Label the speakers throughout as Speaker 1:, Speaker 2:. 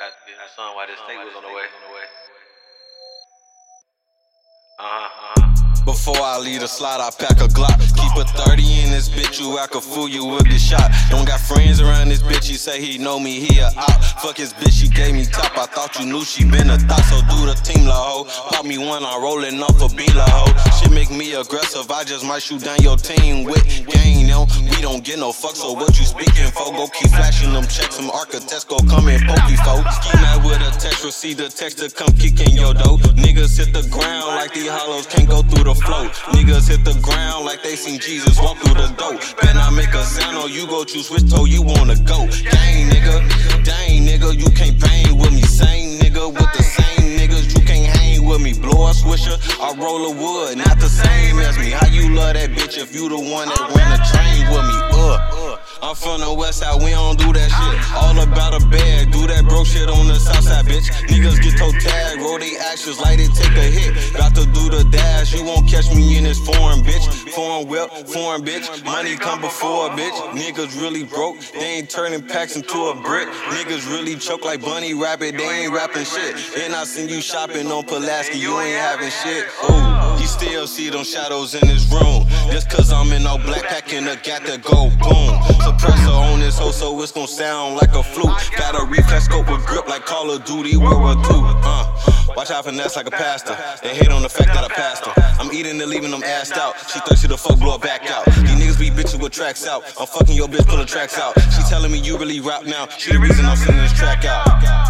Speaker 1: Had to get that song while this tape was on the way. Uh huh, uh huh.
Speaker 2: Before I leave the slot, I pack a Glock. Keep a 30 in this bitch, you act a fool, you will get shot. Don't got friends around this bitch, he say he know me, he a op. Fuck his bitch, she gave me top. I thought you knew she been a thought, so do the team la ho. Pop me one, I'm rolling off a bean la ho. Shit make me aggressive, I just might shoot down your team with gang, no. We don't get no fuck, so what you speaking for? Go keep flashing them checks, some architects go come and poke you, folks. With a text, to come kicking your dough. Niggas hit the ground like these hollows can't go through the flow. Niggas hit the ground like they seen Jesus walk through the door. Better I make a sound or you go choose which toe you wanna go. Dang nigga, dang nigga, you can't bang with me. Same nigga with the same niggas, you can't hang with me. Blow a swisher, I roll a wood, not the same as me. How you love that bitch if you the one that ran the train with me? Uh. I'm from the west side, we don't do that shit. All about a bag, do that broke shit on the side, bitch. Niggas get toe tag, roll they actions light it, take a hit. Got to do the dash, you won't catch me in this foreign bitch. Foreign whip, foreign bitch. Money come before bitch. Niggas really broke, they ain't turning packs into a brick. Niggas really choke like Bunny Rabbit, they ain't rapping shit. And I seen you shopping on Pulaski, you ain't having shit. Ooh, you still see them shadows in this room. Just cause I'm in all black packing a got to go boom. So it's gon' sound like a flute. Got a reflex scope with grip like Call of Duty World War II. Uh, watch out finesse like a pastor. They hate on the fact that I passed her. I'm eating and leaving them assed out. She thirsty to fuck, blow her back out. These niggas be bitches with tracks out. I'm fucking your bitch, pull the tracks out. She telling me you really rap now. She the reason I'm sending this track out.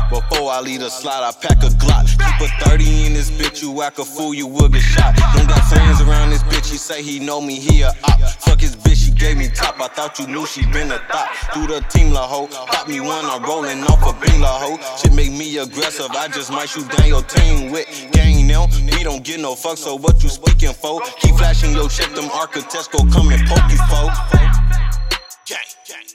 Speaker 2: Before I leave the slot, I pack a Glock. Keep a 30 in this bitch, you act a fool, you will get shot. Don't got friends around this bitch, he say he know me, he a op. Fuck his gave me top. I thought you knew she been a thought. Through the team la ho. Pop me one, I'm rolling off a beam la ho. Shit make me aggressive, I just might shoot down your team with gang now. We don't get no fuck, so what you speaking for? Keep flashing your check, them architects go come and poke you. Gang, gang.